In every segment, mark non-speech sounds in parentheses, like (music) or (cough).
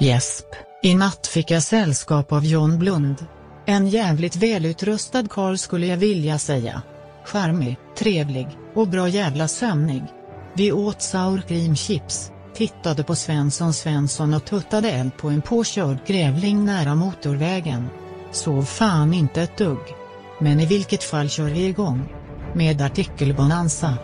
Gäsp. I natt fick jag sällskap av John Blund. En jävligt välutrustad karl skulle jag vilja säga. Charmig, trevlig och bra jävla sömnig. Vi åt sour cream chips, tittade på Svensson Svensson och tuttade eld på en påkörd grävling nära motorvägen. Sov fan inte ett dugg. Men i vilket fall kör vi igång. Med artikelbonanza.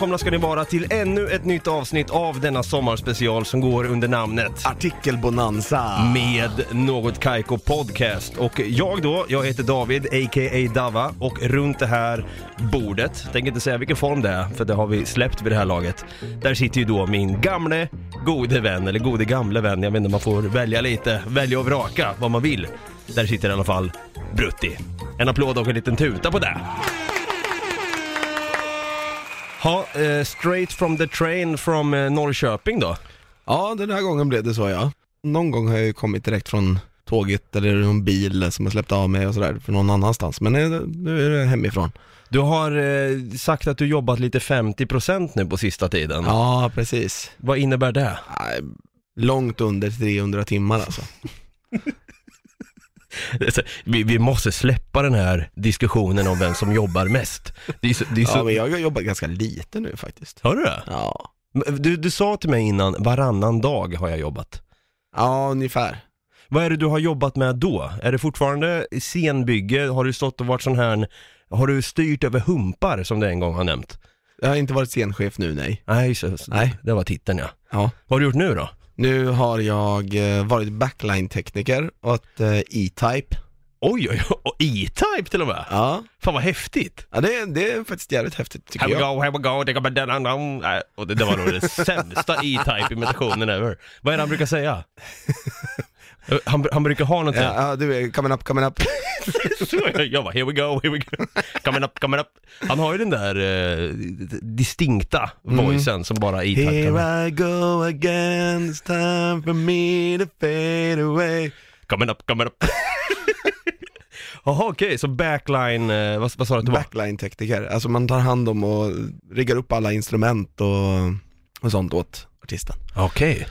Välkomna ska ni vara till ännu ett nytt avsnitt av denna sommarspecial som går under namnet Artikelbonanza. med Något Kaiko Podcast. Och jag då, jag heter David, a.k.a. Dava, och runt det här bordet, tänker inte säga vilken form det är, för det har vi släppt vid det här laget. Där sitter ju då min gamle, gode vän, eller gode gamle vän, jag inte, man får välja lite, välja och vraka vad man vill. Där sitter i alla fall Brutti. En applåd och en liten tuta på det. Ha, eh, straight from the train from eh, Norrköping då? Ja, den här gången blev det så ja. Någon gång har jag ju kommit direkt från tåget eller någon bil som har släppt av mig och sådär för någon annanstans. Men eh, nu är det hemifrån. Du har eh, sagt att du jobbat lite 50% nu på sista tiden. Ja, precis. Vad innebär det? Nej, Långt under 300 timmar alltså. (laughs) Vi, vi måste släppa den här diskussionen om vem som jobbar mest. Det är så, det är så... Ja, men jag har jobbat ganska lite nu faktiskt. Har du det? Ja, Du, du sa till mig innan, varannan dag har jag jobbat. ja ungefär. Vad är det du har jobbat med då? Är det fortfarande scenbygge? Har du stått och varit sån här, har du styrt över humpar som du en gång har nämnt? Jag har inte varit scenchef nu, nej. Nej, så, så, Nej. det var titeln ja. Ja. Vad har du gjort nu då? Nu har jag eh, varit backline-tekniker åt eh, E-Type. Oj, oj, oj, E-Type till och med? Ja, Fan vad häftigt! ja det, det är faktiskt jävligt häftigt tycker Here we jag. go, here we go, det kommer den annan. Nej, Och det, det var nog den sämsta E-Type imitationen ever. Vad är det han brukar säga? (laughs) Han, han brukar ha någonting. Ja, ja, du är coming up, coming up. (laughs) Så jag bara, here we go, here we go. Coming up, coming up. Han har ju den där eh, distinkta voicen som bara kan ha. Here I go again, it's time for me to fade away. Coming up, coming up. (laughs) Jaha okej, så backline, eh, vad, vad sa du att det var? Backline-tekniker, alltså man tar hand om och riggar upp alla instrument och, och sånt åt artisten. Okej.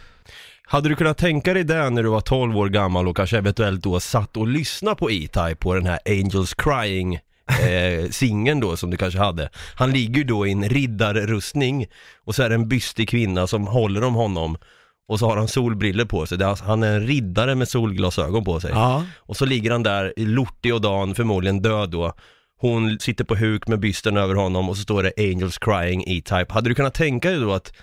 Hade du kunnat tänka dig det när du var 12 år gammal och kanske eventuellt då satt och lyssnade på E-Type på den här Angels Crying (laughs) eh, singeln då som du kanske hade. Han ligger ju då i en riddarrustning och så är det en bystig kvinna som håller om honom och så har han solbriller på sig. Det är, alltså- han är en riddare med solglasögon på sig. Ja. Och så ligger han där i lortig och dan, förmodligen död då. Hon sitter på huk med bysten över honom och så står det Angels Crying E-Type. Hade du kunnat tänka dig då att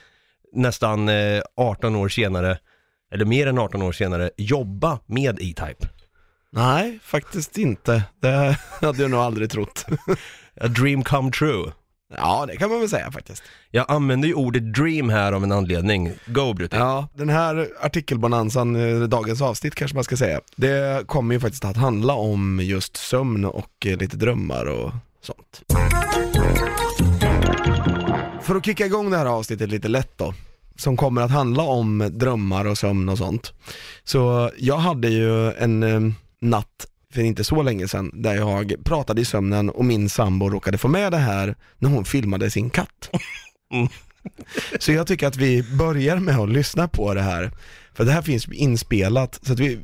nästan eh, 18 år senare, eller mer än 18 år senare, jobba med E-Type? Nej, faktiskt inte. Det (laughs) hade jag nog aldrig trott. (laughs) A dream come true. Ja, det kan man väl säga faktiskt. Jag använder ju ordet dream här av en anledning. Go Brutti. Ja, den här artikelbonanzan, eh, dagens avsnitt kanske man ska säga, det kommer ju faktiskt att handla om just sömn och eh, lite drömmar och sånt. För att kicka igång det här avsnittet lite lätt då, som kommer att handla om drömmar och sömn och sånt. Så jag hade ju en eh, natt för inte så länge sedan där jag pratade i sömnen och min sambo råkade få med det här när hon filmade sin katt. (laughs) Så jag tycker att vi börjar med att lyssna på det här, för det här finns inspelat, så att vi,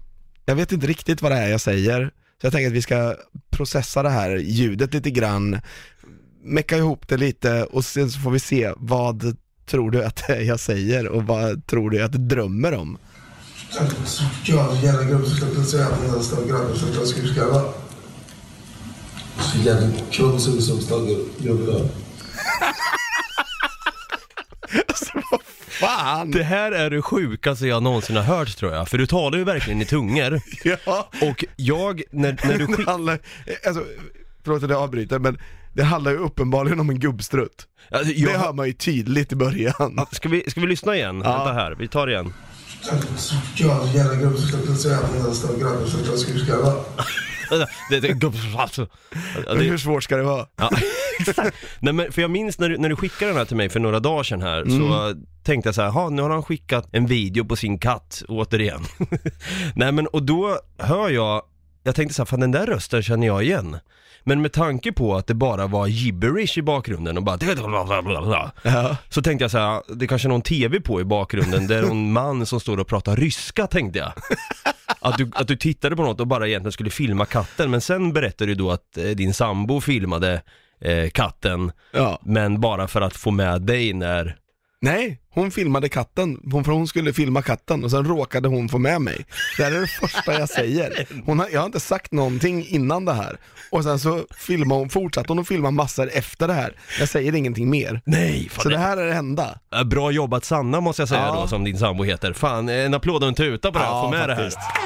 jag vet inte riktigt vad det är jag säger, så jag tänker att vi ska processa det här ljudet lite grann, mecka ihop det lite och sen så får vi se vad tror du att är jag säger och vad tror du att du drömmer om? Jag jävla som som jag skulle skarva. Så jävla konstig som staggar jobbar. Fan! Det här är det sjukaste jag någonsin har hört tror jag, för du talar ju verkligen i tungor. (laughs) Ja, Och jag, när, när du (laughs) det skick... handlar, alltså, förlåt att jag avbryter men det handlar ju uppenbarligen om en gubbstrutt. Alltså, Det jag... hör man ju tydligt i början. Ska vi, ska vi lyssna igen? Ja. Vänta här, vi tar det igen. Jag jävla säga att den stora grabben. Vänta, Det, det, alltså, ja, hur det, svårt ska det vara? ja, (laughs) exakt. Nej, men, för jag minns när du, när du skickade den här till mig för några dagar sedan här, så tänkte jag så här, "Ha, nu har han skickat en video på sin katt, återigen. (laughs) Nej men, och då hör jag, jag tänkte så här, fan den där rösten känner jag igen. Men med tanke på att det bara var gibberish i bakgrunden och bara Ja. så tänkte jag så här, det kanske är någon TV på i bakgrunden, det är någon (laughs) man som står och pratar ryska tänkte jag. Att du, att du tittade på något och bara egentligen skulle filma katten, men sen berättade du då att eh, din sambo filmade eh, katten, ja. men bara för att få med dig när... Nej, hon filmade katten, hon, för hon skulle filma katten och sen råkade hon få med mig. Det här är det första jag säger. Hon har, jag har inte sagt någonting innan det här. Och sen så filmade hon, fortsatte hon att filma massor efter det här. Jag säger ingenting mer. Nej, fan Så det här är det enda. Bra jobbat Sanna måste jag säga Ja. då, som din sambo heter. Fan, en applåd och en tuta på det här, Ja, få med faktiskt. det här.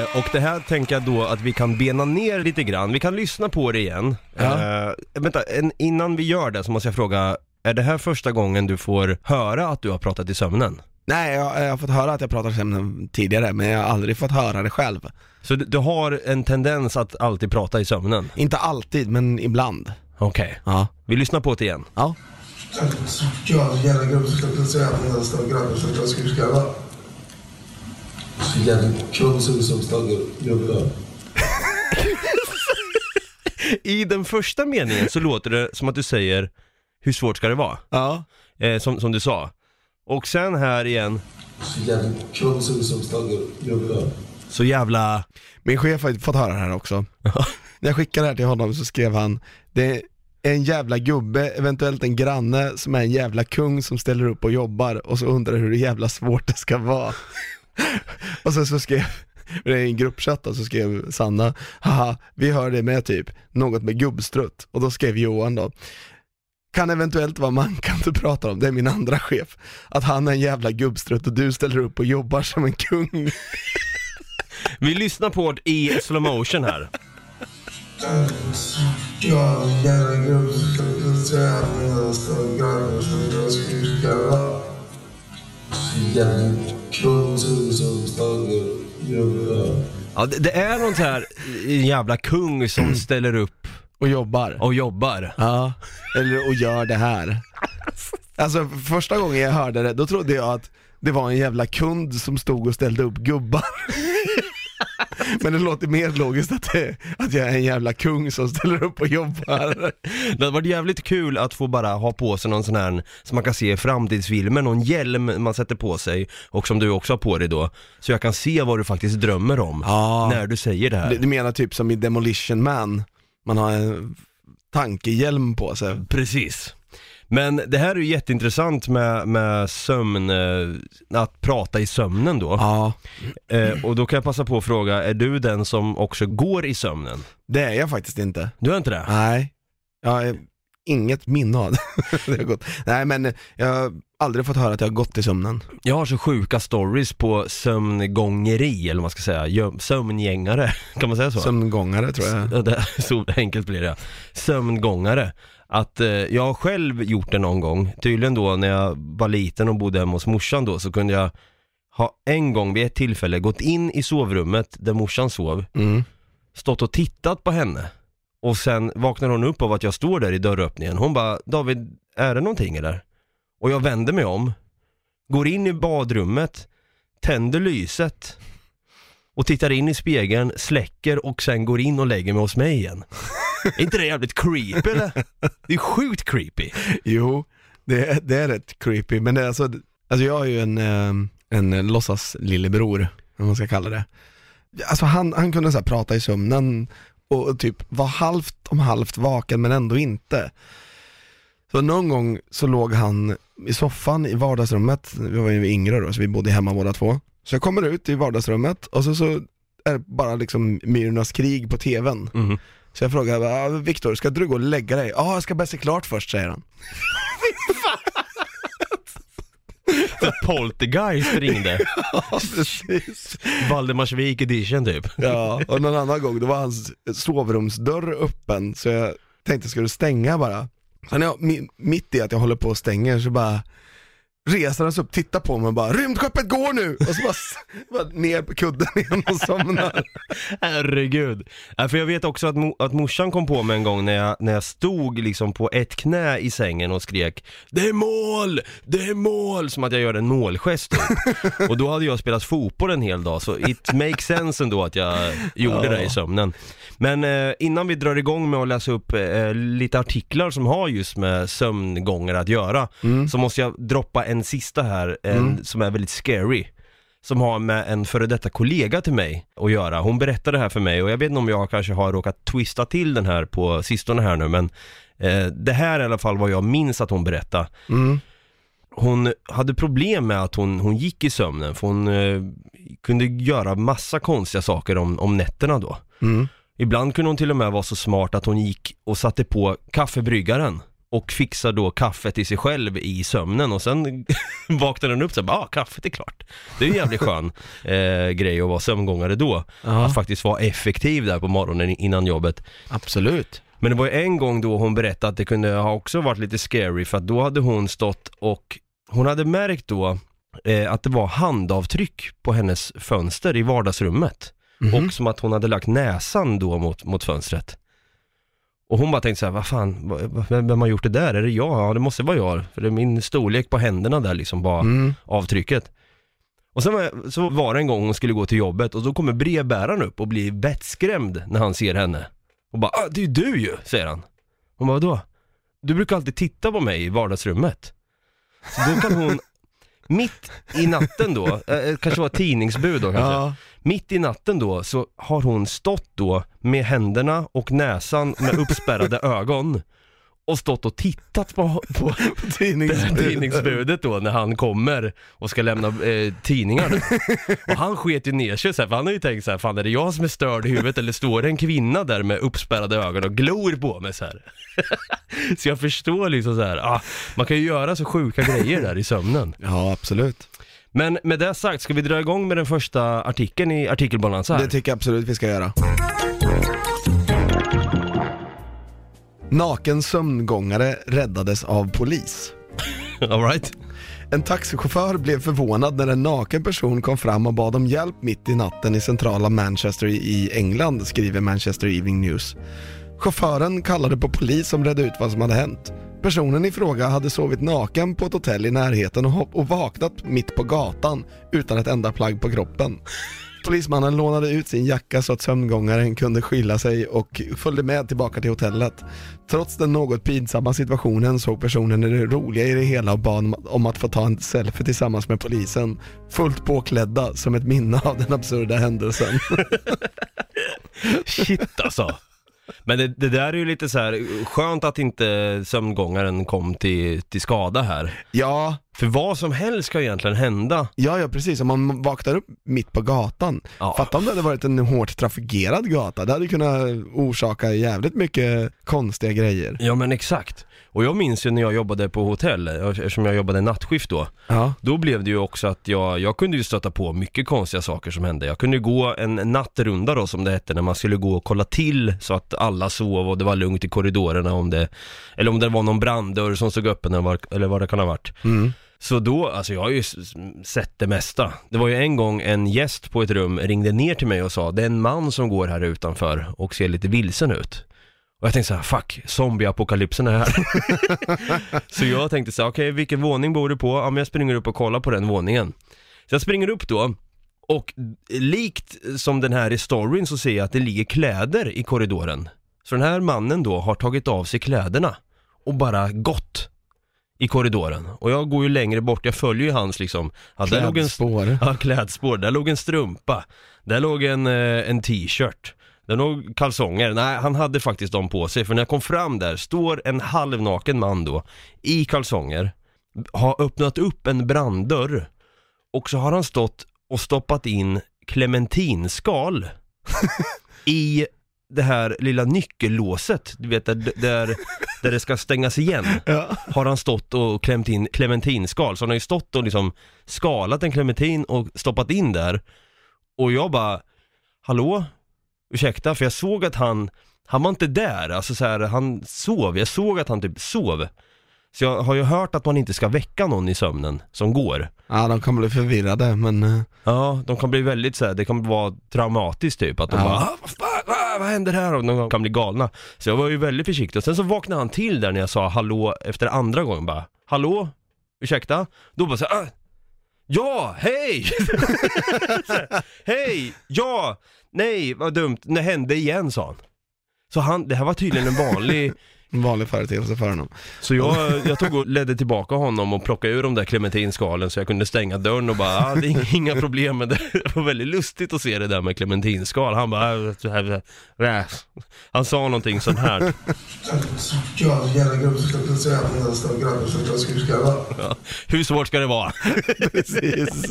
Eh, och det här tänker jag då att vi kan bena ner lite grann, vi kan lyssna på det igen. Ja. Eh, vänta, en, innan vi gör det så måste jag fråga, är det här första gången du får höra att du har pratat i sömnen? Nej, jag, jag har fått höra att jag pratar sämre tidigare, men jag har aldrig fått höra det själv. Så du, du har en tendens att alltid prata i sömnen? Inte alltid, men ibland. Okej, Ja. vi lyssnar på det igen. Ja. Så jag är jävla grabb som släppte säga att den där grabben som jag skulle skriva. Så jävla kung som som staggar gubbe. I den första meningen så låter det som att du säger, hur svårt ska det vara? Ja. Eh, som, som du sa. Och sen här igen, Så jävla kung som som staggar gubbe. så jävla... Min chef har fått höra det här också. När jag skickade det här till honom så skrev han, det är en jävla gubbe, eventuellt en granne som är en jävla kung som ställer upp och jobbar och så undrar hur jävla svårt det ska vara. (laughs) och sen så skrev, (laughs) det är en gruppchatt och så skrev Sanna, haha, vi hör det med typ, något med gubbstrutt. Och då skrev Johan då, kan eventuellt vara Mankan du pratar om, det är min andra chef. Att han är en jävla gubbstrutt och du ställer upp och jobbar som en kung. Vi lyssnar på det i slow motion här. Ja, det, det är någon så här jävla kung som ställer upp och jobbar. och jobbar. Ja, eller och gör det här. Alltså första gången jag hörde det, då trodde jag att det var en jävla kund som stod och ställde upp gubbar. (laughs) Men det låter mer logiskt att, det, att jag är en jävla kung som ställer upp och jobbar. Det hade varit jävligt kul att få bara ha på sig någon sån här, som man kan se i framtidsfilmer, någon hjälm man sätter på sig och som du också har på dig då. Så jag kan se vad du faktiskt drömmer om Ja. när du säger det här. Du, menar typ som i Demolition Man, man har en tankehjälm på sig. Precis. Men det här är ju jätteintressant med, med sömn, eh, att prata i sömnen då. Ja, Eh, och då kan jag passa på att fråga, är du den som också går i sömnen? det är jag faktiskt inte. Du är inte det? Nej, jag har inget minne av det. (laughs) det har gått. Nej men jag har aldrig fått höra att jag har gått i sömnen. Jag har så sjuka stories på sömngångeri, eller vad man ska säga, Gö- sömngängare, (laughs) kan man säga så? Sömngångare tror jag. Ja, (laughs) det, så enkelt blir det. Sömngångare. Att eh, jag har själv gjort det någon gång, tydligen då när jag var liten och bodde hemma hos morsan då, så kunde jag ha en gång vid ett tillfälle gått in i sovrummet där morsan sov, Mm. stått och tittat på henne och sen vaknar hon upp av att jag står där i dörröppningen. Hon bara, David, är det någonting eller? Och jag vänder mig om, går in i badrummet, tänder lyset och tittar in i spegeln, släcker och sen går in och lägger mig hos mig igen. är inte det jävligt creepy eller? Det är sjukt creepy. Jo, det, det är rätt creepy, men det är alltså, alltså jag har ju en, eh, en låtsas lillebror, om man ska kalla det. Alltså han, han kunde så här prata i sömnen och, typ var halvt om halvt vaken men ändå inte. Så någon gång så låg han i soffan i vardagsrummet, vi var ju yngre då så vi bodde hemma båda två. Så jag kommer ut i vardagsrummet och så, så är det bara liksom Myrornas krig på tvn. Mhm. Så jag frågar, "Ah, Viktor ska du gå och lägga dig? Ja, jag ska bara se klart först säger han. (laughs) Poltergeist ringde. (laughs) Ja, precis. Valdemarsvik edition typ. Ja, och någon annan gång då var hans sovrumsdörr öppen så jag tänkte, ska du stänga bara? Sen jag, mi- mitt i att jag håller på och stänger så bara reser han sig upp, tittar på mig och bara rymdskeppet går nu! Och så bara, (laughs) bara ner på kudden igen och somnar. (laughs) Herregud. Ja, för jag vet också att, mo- att morsan kom på mig en gång när jag, när jag stod liksom på ett knä i sängen och skrek Det är mål! Det är mål! Som att jag gör en målgest typ. (laughs) Och då hade jag spelat fotboll en hel dag så it makes sense ändå att jag gjorde det i sömnen. Men eh, innan vi drar igång med att läsa upp eh, lite artiklar som har just med sömngångar att göra så måste jag droppa en sista här, en, som är väldigt scary som har med en före detta kollega till mig att göra. Hon berättade det här för mig och jag vet inte om jag kanske har råkat twista till den här på sistone här nu men eh, det här är i alla fall vad jag minns att hon berättade. Mm. Hon hade problem med att hon, hon gick i sömnen för hon eh, kunde göra massa konstiga saker om, om nätterna då. Mm. Ibland kunde hon till och med vara så smart att hon gick och satte på kaffebryggaren och fixade då kaffet i sig själv i sömnen och sen (laughs) vaknade den upp så här, ah kaffet är klart. Det är ju en jävligt skön (laughs) eh, grej att vara sömngångare då. Ja. Att faktiskt vara effektiv där på morgonen innan jobbet. Absolut. Men det var ju en gång då hon berättade att det kunde ha också varit lite scary för att då hade hon stått och hon hade märkt då eh, att det var handavtryck på hennes fönster i vardagsrummet. Mhm. Och som att hon hade lagt näsan då mot, mot fönstret. Och hon bara tänkte så här, vad fan, vad- vem, vem har gjort det där? Är det jag? Ja, det måste vara jag. För det är min storlek på händerna där liksom, bara Mm. avtrycket. Och sen var, så var det en gång hon skulle gå till jobbet och då kommer brevbäraren upp och blir vettskrämd när han ser henne. Och bara, ah, det är ju du ju, säger han. Hon bara, vadå? Du brukar alltid titta på mig i vardagsrummet. Så då kan hon, mitt i natten då, eh, kanske var tidningsbud då kanske. Ja. Mitt i natten då så har hon stått då med händerna och näsan med uppspärrade ögon och stått och tittat på, på (laughs) det här Tidningsbud. tidningsbudet då när han kommer och ska lämna eh, tidningar. Och han sket ju ner sig så här, för han har ju tänkt så här, fan är det jag som är störd i huvudet eller står det en kvinna där med uppspärrade ögon och glor på mig så här? (laughs) så jag förstår liksom så här, ah, man kan ju göra så sjuka grejer där i sömnen. Ja, absolut. Men med det sagt, ska vi dra igång med den första artikeln i artikelbalansen? Det tycker jag absolut vi ska göra. Naken sömngångare räddades av polis. (laughs) All right. En taxichaufför blev förvånad när en naken person kom fram och bad om hjälp mitt i natten i centrala Manchester i England, skriver Manchester Evening News. Chauffören kallade på polis som redde ut vad som hade hänt. Personen i fråga hade sovit naken på ett hotell i närheten och, och vaknat mitt på gatan utan ett enda plagg på kroppen. Polismannen lånade ut sin jacka så att sömngångaren kunde skylla sig och följde med tillbaka till hotellet. Trots den något pinsamma situationen såg personen det roliga i det hela och bad om- om att få ta en selfie tillsammans med polisen, fullt påklädda som ett minne av den absurda händelsen. (laughs) Shit alltså. Men det, det där är ju lite så här skönt att inte sömngångaren kom till, till skada här. ja, För vad som helst kan egentligen hända. ja, ja precis, om man vaknar upp mitt på gatan. Ja. Fatta om det hade varit en hårt trafikerad gata, det hade kunnat orsaka jävligt mycket konstiga grejer. Ja men exakt. Och jag minns ju när jag jobbade på hotell, eftersom jag jobbade nattskift då. Ja, Då blev det ju också att jag, jag kunde ju stöta på mycket konstiga saker som hände. Jag kunde ju gå en nattrunda då som det hette, när man skulle gå och kolla till så att alla sov och det var lugnt i korridorerna om det, eller om det var någon branddörr som stod öppen eller vad, eller vad det kan ha varit. mm. Så då, alltså jag har ju sett det mesta. Det var ju en gång en gäst på ett rum ringde ner till mig och sa det är en man som går här utanför och ser lite vilsen ut. Och jag tänkte så här, fuck, zombieapokalypsen är här. (laughs) så jag tänkte så här, okej vilken våning bor du på? Ja men jag springer upp och kollar på den våningen. Så jag springer upp då och likt som den här i storyn så ser jag att det ligger kläder i korridoren. Så den här mannen då har tagit av sig kläderna och bara gått i korridoren. Och jag går ju längre bort, jag följer ju hans liksom, ja, där låg en, Klädspår. ja, klädspår, där låg en strumpa, där låg en, eh, en t-shirt, där låg kalsonger, nej han hade faktiskt dem på sig, för när jag kom fram där står en halvnaken man då, i kalsonger, har öppnat upp en branddörr, och så har han stått och stoppat in clementinskal (laughs) i det här lilla nyckellåset, du vet där, där, där det ska stängas igen Ja. har han stått och klämt in clementinskal. Så han har ju stått och liksom skalat en clementin och stoppat in där. Och jag bara, hallå? Ursäkta, för jag såg att han, han var inte där, alltså så här, han sov, jag såg att han typ sov. Så jag har ju hört att man inte ska väcka någon i sömnen som går. Ja, de kan bli förvirrade men eh, Ja, de kan bli väldigt så här, det kan vara traumatiskt typ, att de Ja. bara ah, vad, fan, ah, vad händer här? Och de kan bli galna. Så jag var ju väldigt försiktig. Och sen så vaknade han till där när jag sa hallå efter andra gången bara, hallå? Ursäkta? Då bara så här, ah, ja, hej! (laughs) Hej, ja, nej, vad dumt, det hände igen sa han. Så han, det här var tydligen en vanlig en vanlig företeelse för honom. Så jag, jag tog och ledde tillbaka honom och plockade ur de där clementinskalen så jag kunde stänga dörren och bara, ah, det är inga problem med det. Det var väldigt lustigt att se det där med clementinskal. Han bara, "Ah, så här, äh." han sa någonting sånt här. Ja. Hur svårt ska det vara? Precis.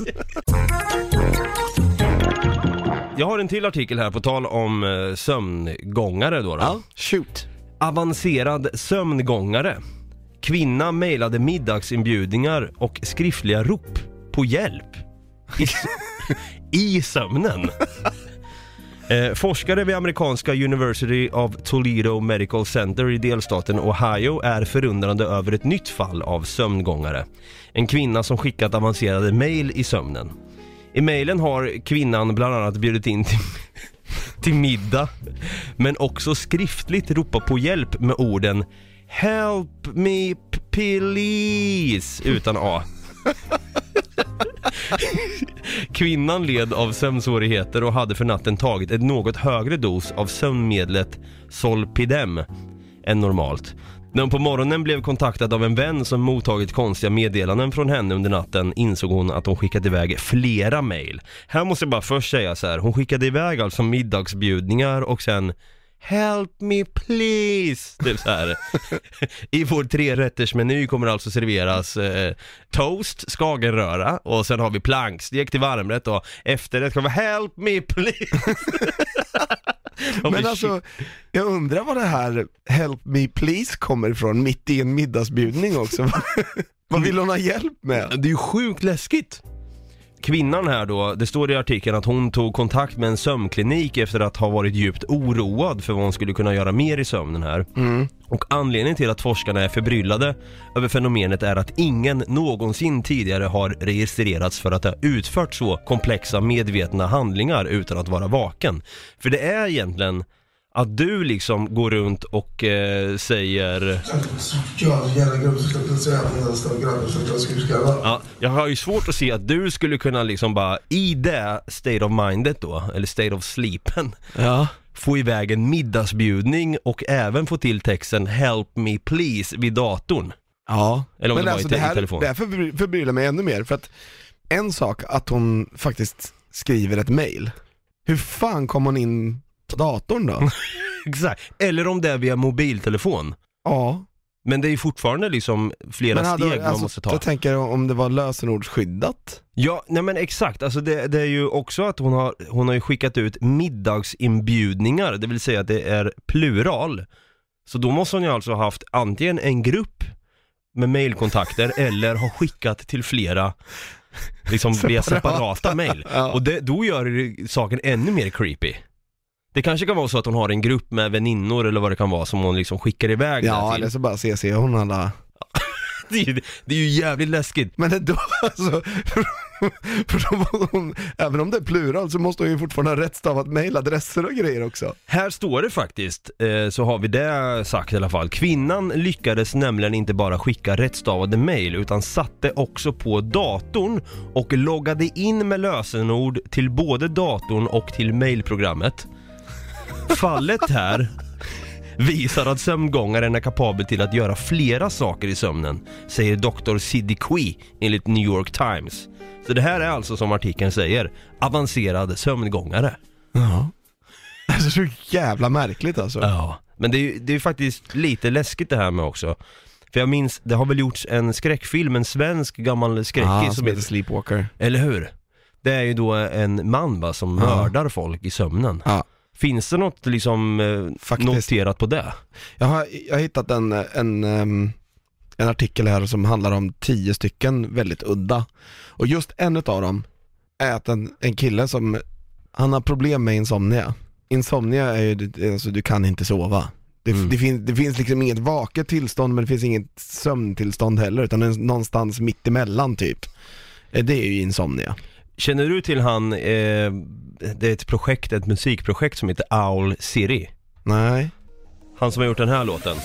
Jag har en till artikel här på tal om eh, sömngångare då. då. Ja, shoot. Avancerad sömngångare. Kvinna mejlade middagsinbjudningar och skriftliga rop på hjälp. I, s- (laughs) i sömnen. Eh, forskare vid amerikanska University of Toledo Medical Center i delstaten Ohio är förundrande över ett nytt fall av sömngångare. En kvinna som skickat avancerade mejl i sömnen. I mejlen har kvinnan bland annat bjudit in till, till middag, men också skriftligt ropa på hjälp med orden Help me please utan A. Kvinnan led av sömnsvårigheter och hade för natten tagit ett något högre dos av sömnmedlet Solpidem än normalt. När hon på morgonen blev kontaktad av en vän som mottagit konstiga meddelanden från henne under natten insåg hon att hon skickat iväg flera mejl. Här måste jag bara först säga så här. hon skickade iväg alltså middagsbjudningar och sen Help me please! (laughs) Typ så här. I vår trerättersmeny kommer det alltså serveras eh, toast, skagenröra och sen har vi plankstek till varmrätt och efterrätt kommer Help me please! (laughs) Men alltså, jag undrar vad det här Help me please kommer ifrån mitt i en middagsbjudning också. (laughs) vad vill hon ha hjälp med? Det är ju sjukt läskigt! Kvinnan här då, det står i artikeln att hon tog kontakt med en sömnklinik efter att ha varit djupt oroad för vad hon skulle kunna göra mer i sömnen här. Mm. Och anledningen till att forskarna är förbryllade över fenomenet är att ingen någonsin tidigare har registrerats för att ha utfört så komplexa medvetna handlingar utan att vara vaken. För det är egentligen att du liksom går runt och eh, säger. Ja, jag har ju svårt att se att du skulle kunna liksom bara i det state of mindet då, eller state of sleepen, Ja. få iväg en middagsbjudning och även få till texten 'Help me please' vid datorn. Ja, Eller om men det var alltså i det te- här, telefon. det här förbry- förbryllar mig ännu mer för att en sak att hon faktiskt skriver ett mail. Hur fan kom hon in på datorn då? (laughs) Exakt, eller om det är via mobiltelefon. ja, Men det är fortfarande liksom flera hade- steg man alltså, måste ta. Jag tänker om det var lösenordsskyddat. Ja, nej men exakt, alltså det, det är ju också att hon har, hon har ju skickat ut middagsinbjudningar, det vill säga att det är plural. Så då måste hon ju alltså ha haft antingen en grupp med mailkontakter (laughs) eller ha skickat till flera liksom via separata mail. Ja. Och det, då gör det saken ännu mer creepy. Det kanske kan vara så att hon har en grupp med väninnor eller vad det kan vara som hon liksom skickar iväg Ja, det till. eller så bara CC hon alla. (laughs) Det, är, ju- det är ju jävligt läskigt. Men ändå alltså, (laughs) för då måste hon, även om det är plural så måste hon ju fortfarande ha rättstavat mailadresser och grejer också. Här står det faktiskt, eh, så har vi det sagt i alla fall. Kvinnan lyckades nämligen inte bara skicka rättstavade mail utan satte också på datorn och loggade in med lösenord till både datorn och till mailprogrammet. Fallet här visar att sömngångaren är kapabel till att göra flera saker i sömnen, säger Dr. Sidney Quee enligt New York Times. Så det här är alltså som artikeln säger, avancerad sömngångare. Ja. Alltså så jävla märkligt alltså. Ja, men det är ju det är faktiskt lite läskigt det här med också. För jag minns, det har väl gjorts en skräckfilm, en svensk gammal skräckis Ja, som som heter Sleepwalker. eller hur? Det är ju då en man va, som Ja. mördar folk i sömnen. Ja. Finns det något liksom eh, Faktiskt. noterat på det? Jag har, jag har hittat en, en, ehm, en artikel här som handlar om tio stycken väldigt udda. Och just en utav dem är att en, en kille som, han har problem med insomnia. Insomnia är ju, alltså du kan inte sova. Det, Mm. det, fin, det finns liksom inget vaket tillstånd men det finns inget sömntillstånd heller utan det är någonstans mitt emellan typ. Eh, Det är ju insomnia. Känner du till han, eh, det är ett projekt, ett musikprojekt som heter Owl City. Nej. Han som har gjort den här låten.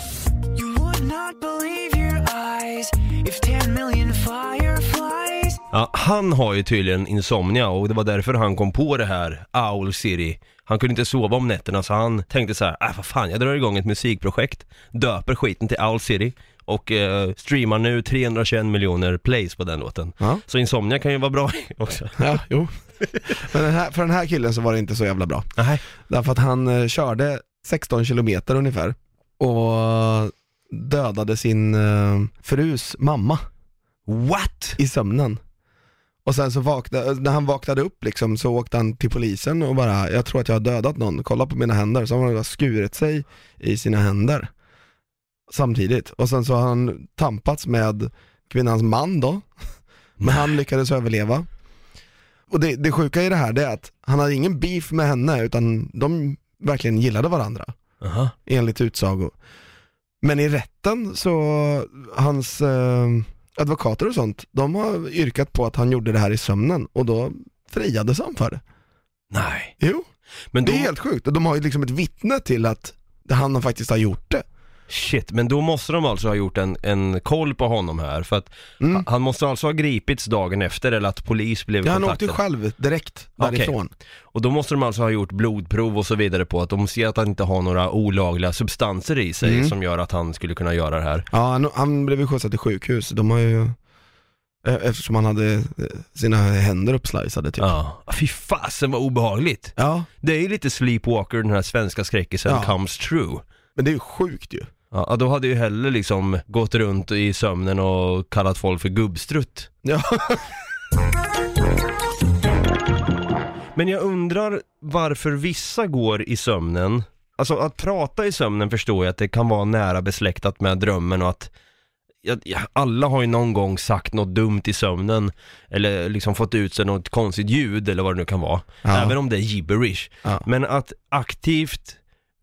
You would not believe your eyes if 10 million fireflies. Ja, han har ju tydligen insomnia och det var därför han kom på det här Owl City. Han kunde inte sova om nätterna så han tänkte så här, äh vad fan jag drar igång ett musikprojekt, döper skiten till Owl City och eh, streamar nu 321 miljoner plays på den låten. Ja. Så insomnia kan ju vara bra (laughs) också. Ja, jo. Men den här, för den här killen så var det inte så jävla bra. Nej. Därför att han eh, körde 16 kilometer ungefär och dödade sin eh, frus mamma What? i sömnen. Och sen så vaknade, när han vaknade upp liksom så åkte han till polisen och bara, jag tror att jag har dödat någon, kolla på mina händer. Så har han skurit sig i sina händer samtidigt. Och sen så har han tampats med kvinnans man då, (laughs) men han lyckades överleva. Och det, det sjuka i det här det är att han hade ingen beef med henne utan de verkligen gillade varandra Aha. enligt utsago. Men i rätten så, hans eh, advokater och sånt, de har yrkat på att han gjorde det här i sömnen och då friades han för det. Nej. Jo, Men det är helt sjukt. Och de har ju liksom ett vittne till att han faktiskt har gjort det. Shit, men då måste de alltså ha gjort en, en koll på honom här för att Mm. han måste alltså ha gripits dagen efter eller att polis blev Ja, han åkte kontaktad. ju själv direkt Okej. därifrån. Och då måste de alltså ha gjort blodprov och så vidare på att de ser att han inte har några olagliga substanser i sig Mm. som gör att han skulle kunna göra det här. Ja, han, han blev ju skjutsad till sjukhus. De har ju, eh, eftersom han hade eh, sina händer uppsliceade typ. Ja. Fy fasen vad obehagligt. ja, Det är ju lite Sleepwalker, den här svenska skräckisen, Ja. comes true. men det är ju sjukt ju. Ja, då hade ju hellre liksom gått runt i sömnen och kallat folk för gubbstrutt. Ja. (laughs) Men jag undrar varför vissa går i sömnen. Alltså att prata i sömnen förstår jag att det kan vara nära besläktat med drömmen och att ja, alla har ju någon gång sagt något dumt i sömnen eller liksom fått ut sig något konstigt ljud eller vad det nu kan vara. Ja. Även om det är gibberish. Ja. Men att aktivt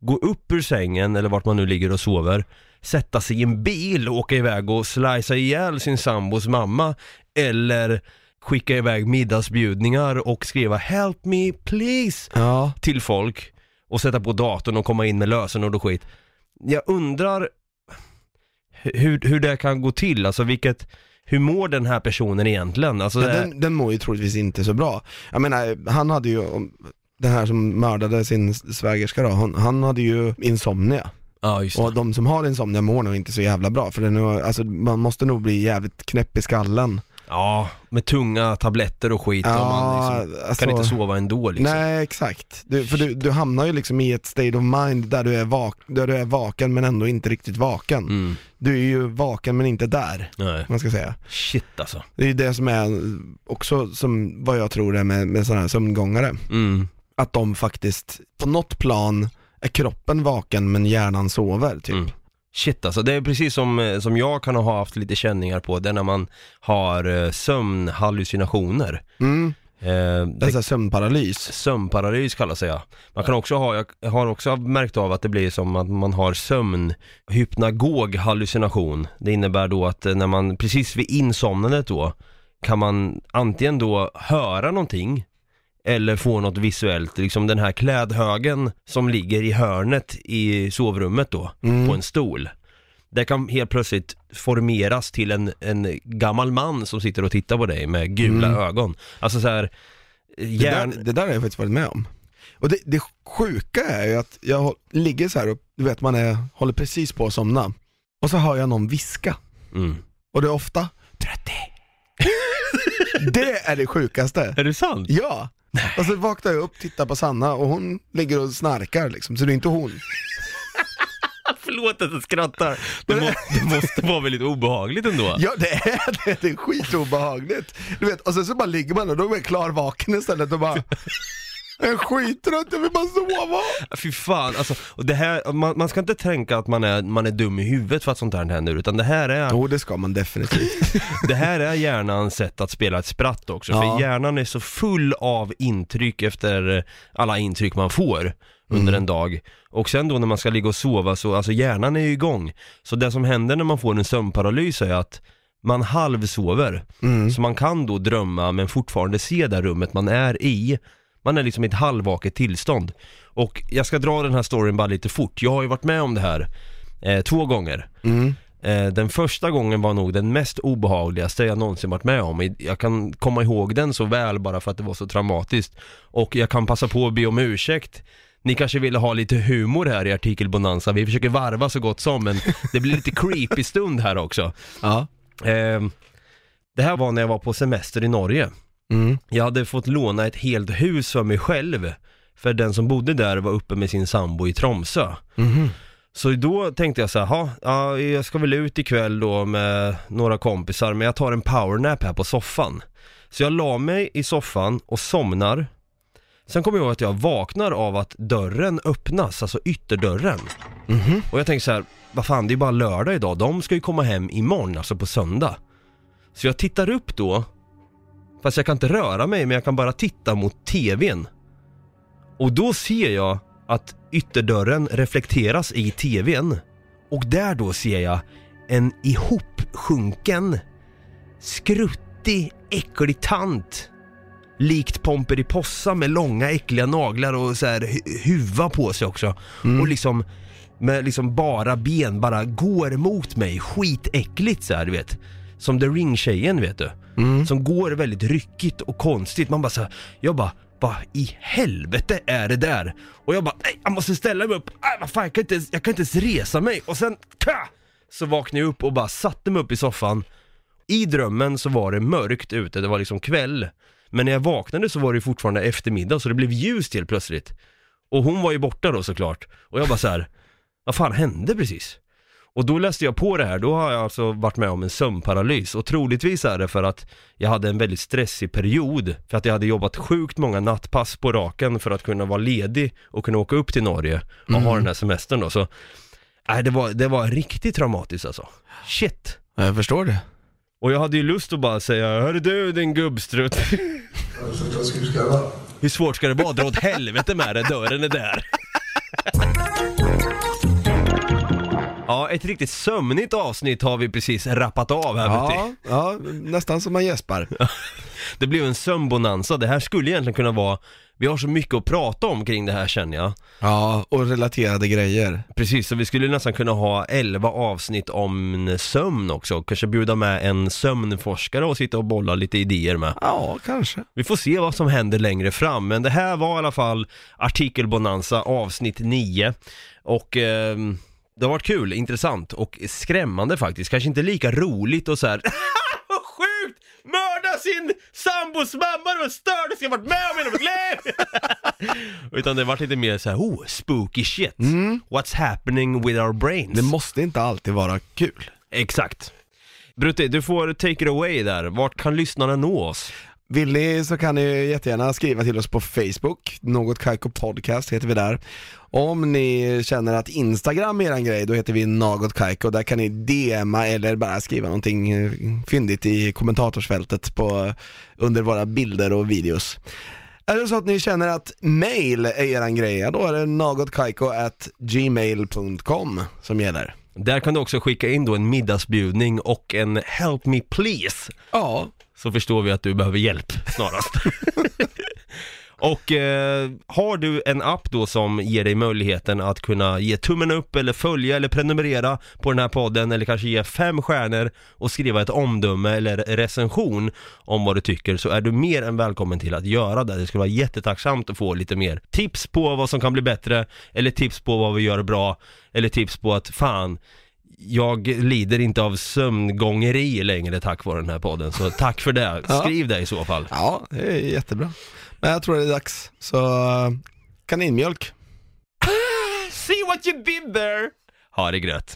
gå upp ur sängen eller vart man nu ligger och sover, sätta sig i en bil och åka iväg och slicea ihjäl sin sambos mamma eller skicka iväg middagsbjudningar och skriva 'Help me please' Ja. till folk och sätta på datorn och komma in med lösenord och skit. Jag undrar hur, hur det kan gå till, alltså vilket, hur mår den här personen egentligen? Alltså Ja, det, den, den mår ju troligtvis inte så bra. Jag menar, han hade ju, den här som mördade sin svägerska då, han, han hade ju insomnia. ja just det. Och de som har insomnia mår nog inte så jävla bra, för det är nog, alltså, man måste nog bli jävligt knäpp i skallen. Ja, med tunga tabletter och skit och man liksom, alltså, kan inte sova ändå liksom. Nej exakt, du, för du, du hamnar ju liksom i ett state of mind där du, är vak, där du är vaken men ändå inte riktigt vaken. Mm, Du är ju vaken men inte där, nej. man ska säga. Shit alltså. Det är ju det som är också som vad jag tror är med, med sådana här sömngångare. Mm. Att de faktiskt, på något plan är kroppen vaken men hjärnan sover typ. Mm. Shit alltså, det är precis som, eh, som jag kan ha haft lite känningar på, det är när man har eh, sömnhallucinationer. Mm. Eh, Det är sömnparalys. sömnparalys kallas det ja. Man kan också ha, jag har också märkt av att det blir som att man har sömn, hypnagog hallucination. Det innebär då att eh, när man, precis vid insomnandet då, kan man antingen då höra någonting eller få något visuellt, liksom den här klädhögen som ligger i hörnet i sovrummet då, Mm. på en stol. Det kan helt plötsligt formeras till en, en gammal man som sitter och tittar på dig med gula Mm. ögon. Alltså så här, Det hjärn... där, det där har jag faktiskt varit med om. Och det, det sjuka är ju att jag ligger så här och du vet man är, håller precis på att somna. Och så hör jag någon viska. Mm. Och det är ofta 30. Det är det sjukaste. Är det sant? Ja. Och så vaknar jag upp, tittar på Sanna och hon ligger och snarkar liksom, så det är inte hon. (laughs) Förlåt att jag skrattar. Det, må, det måste vara väldigt obehagligt ändå. Ja det är det, det är skitobehagligt. Du vet, och sen så bara ligger man och då är man klar vaken istället och bara Jag är skittrött, jag vill bara sova. Fy fan, alltså, och det här, man, man ska inte tänka att man är, man är dum i huvudet för att sånt här händer, utan det här är, Jo det ska man definitivt. (laughs) det här är hjärnans sätt att spela ett spratt också, Ja. för hjärnan är så full av intryck efter alla intryck man får. under en dag. Och sen då när man ska ligga och sova så, alltså hjärnan är ju igång. Så det som händer när man får en sömnparalys är att man halvsover. Mm. Så man kan då drömma men fortfarande se det rummet man är i. Man är liksom i ett halvvaket tillstånd. Och jag ska dra den här storyn bara lite fort. Jag har ju varit med om det här eh, två gånger. Mm. Eh, den första gången var nog den mest obehagligaste jag någonsin varit med om. Jag kan komma ihåg den så väl bara för att det var så traumatiskt. Och jag kan passa på att be om ursäkt. Ni kanske ville ha lite humor här i artikelbonanza. Vi försöker varva så gott som, men det blir lite creepy stund här också. Ja. Eh, det här var när jag var på semester i Norge. Mm. Jag hade fått låna ett helt hus för mig själv. För den som bodde där var uppe med sin sambo i Tromsö. Mhm. Så då tänkte jag så här, "Ha, ja, jag ska väl ut ikväll då med några kompisar, men jag tar en powernap här på soffan. Så jag la mig i soffan och somnar. Sen kommer jag ihåg att jag vaknar av att dörren öppnas, alltså ytterdörren. Mhm. Och jag tänker så här, vad fan det är bara lördag idag, de ska ju komma hem imorgon, alltså på söndag. Så jag tittar upp då, fast jag kan inte röra mig, men jag kan bara titta mot TVn. Och då ser jag att ytterdörren reflekteras i TVn. Och där då ser jag en ihopsjunken, skruttig, äcklig tant. Likt Pomperipossa med långa äckliga naglar och så här hu- huva på sig också. Och liksom med liksom bara ben bara går mot mig, skitäckligt så här, du vet. Som The Ring-tjejen vet du. Mm. Som går väldigt ryckigt och konstigt. Man bara så här, jag bara, vad i helvete är det där? Och jag bara, nej jag måste ställa mig upp, nej vad fan jag kan inte, ens- jag kan inte ens resa mig. Och sen, ka! Så vaknade jag upp och bara satte mig upp i soffan. I drömmen så var det mörkt ute, det var liksom kväll. Men när jag vaknade så var det fortfarande eftermiddag så det blev ljust helt plötsligt. Och hon var ju borta då såklart. Och jag bara så här, vad fan hände precis? Och då läste jag på det här, då har jag alltså varit med om en sömnparalys och troligtvis är det för att jag hade en väldigt stressig period för att jag hade jobbat sjukt många nattpass på raken för att kunna vara ledig och kunna åka upp till Norge och ha den här semestern då så Nej det var, det var riktigt traumatiskt alltså. Shit! Ja, Jag förstår det. Och jag hade ju lust att bara säga, hörru du din gubbstrutt, hur svårt ska det vara? Dra åt helvete med det, dörren är där. Ja, ett riktigt sömnigt avsnitt har vi precis rappat av här Brutti. Ja, ja, nästan som man gäspar. (laughs) Det blev en sömnbonanza, det här skulle egentligen kunna vara Vi har så mycket att prata om kring det här känner jag Ja, och relaterade grejer. Precis, så vi skulle nästan kunna ha 11 avsnitt om sömn också Kanske bjuda med en sömnforskare och sitta och bolla lite idéer med Ja, kanske. Vi får se vad som händer längre fram, men det här var i alla fall Artikelbonanza avsnitt 9 Och ehm, det har varit kul, intressant och skrämmande faktiskt Kanske inte lika roligt och så här. (laughs) Vad sjukt! Mörda sin sambos mamma och stördes jag varit med om i mitt liv! (laughs) Utan det var lite mer så här, oh, spooky shit What's happening with our brains? Det måste inte alltid vara kul. Exakt Brutti, du får take it away där, vart kan lyssnarna nå oss? Vill ni så kan ni jättegärna skriva till oss på Facebook, något Kaiko Podcast heter vi där. Om ni känner att Instagram är en grej, då heter vi Något Kaiko. Där kan ni DMa eller bara skriva någonting fyndigt i kommentatorsfältet på, under våra bilder och videos. Är det så att ni känner att mail är eran grej, ja, då är det nagotkaiko at gmail.com som gäller. Där kan du också skicka in då en middagsbjudning och en help me please Ja, Så förstår vi att du behöver hjälp snarast (laughs) Och eh, har du en app då som ger dig möjligheten att kunna ge tummen upp eller följa eller prenumerera på den här podden eller kanske ge fem stjärnor och skriva ett omdöme eller recension om vad du tycker så är du mer än välkommen till att göra det. Det skulle vara jättetacksamt att få lite mer tips på vad som kan bli bättre eller tips på vad vi gör bra eller tips på att fan jag lider inte av sömngångeri längre tack vare den här podden, så tack för det. Skriv det i så fall. ja det är jättebra. Men jag tror det är dags, så kaninmjölk. (laughs) See what you did there! Ha det gröt.